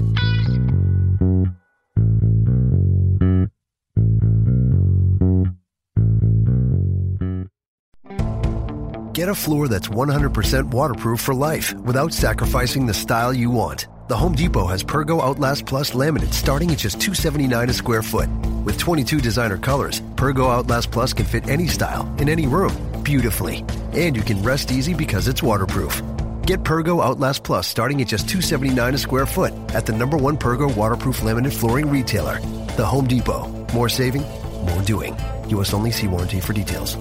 Get a floor that's 100% waterproof for life without sacrificing the style you want. The Home Depot has Pergo Outlast Plus laminate starting at just 279 a square foot. With 22 designer colors, Pergo Outlast Plus can fit any style in any room beautifully. And you can rest easy because it's waterproof. Get Pergo Outlast Plus starting at just 279 a square foot at the number one Pergo waterproof laminate flooring retailer, The Home Depot. More saving, more doing. U.S. only see warranty for details.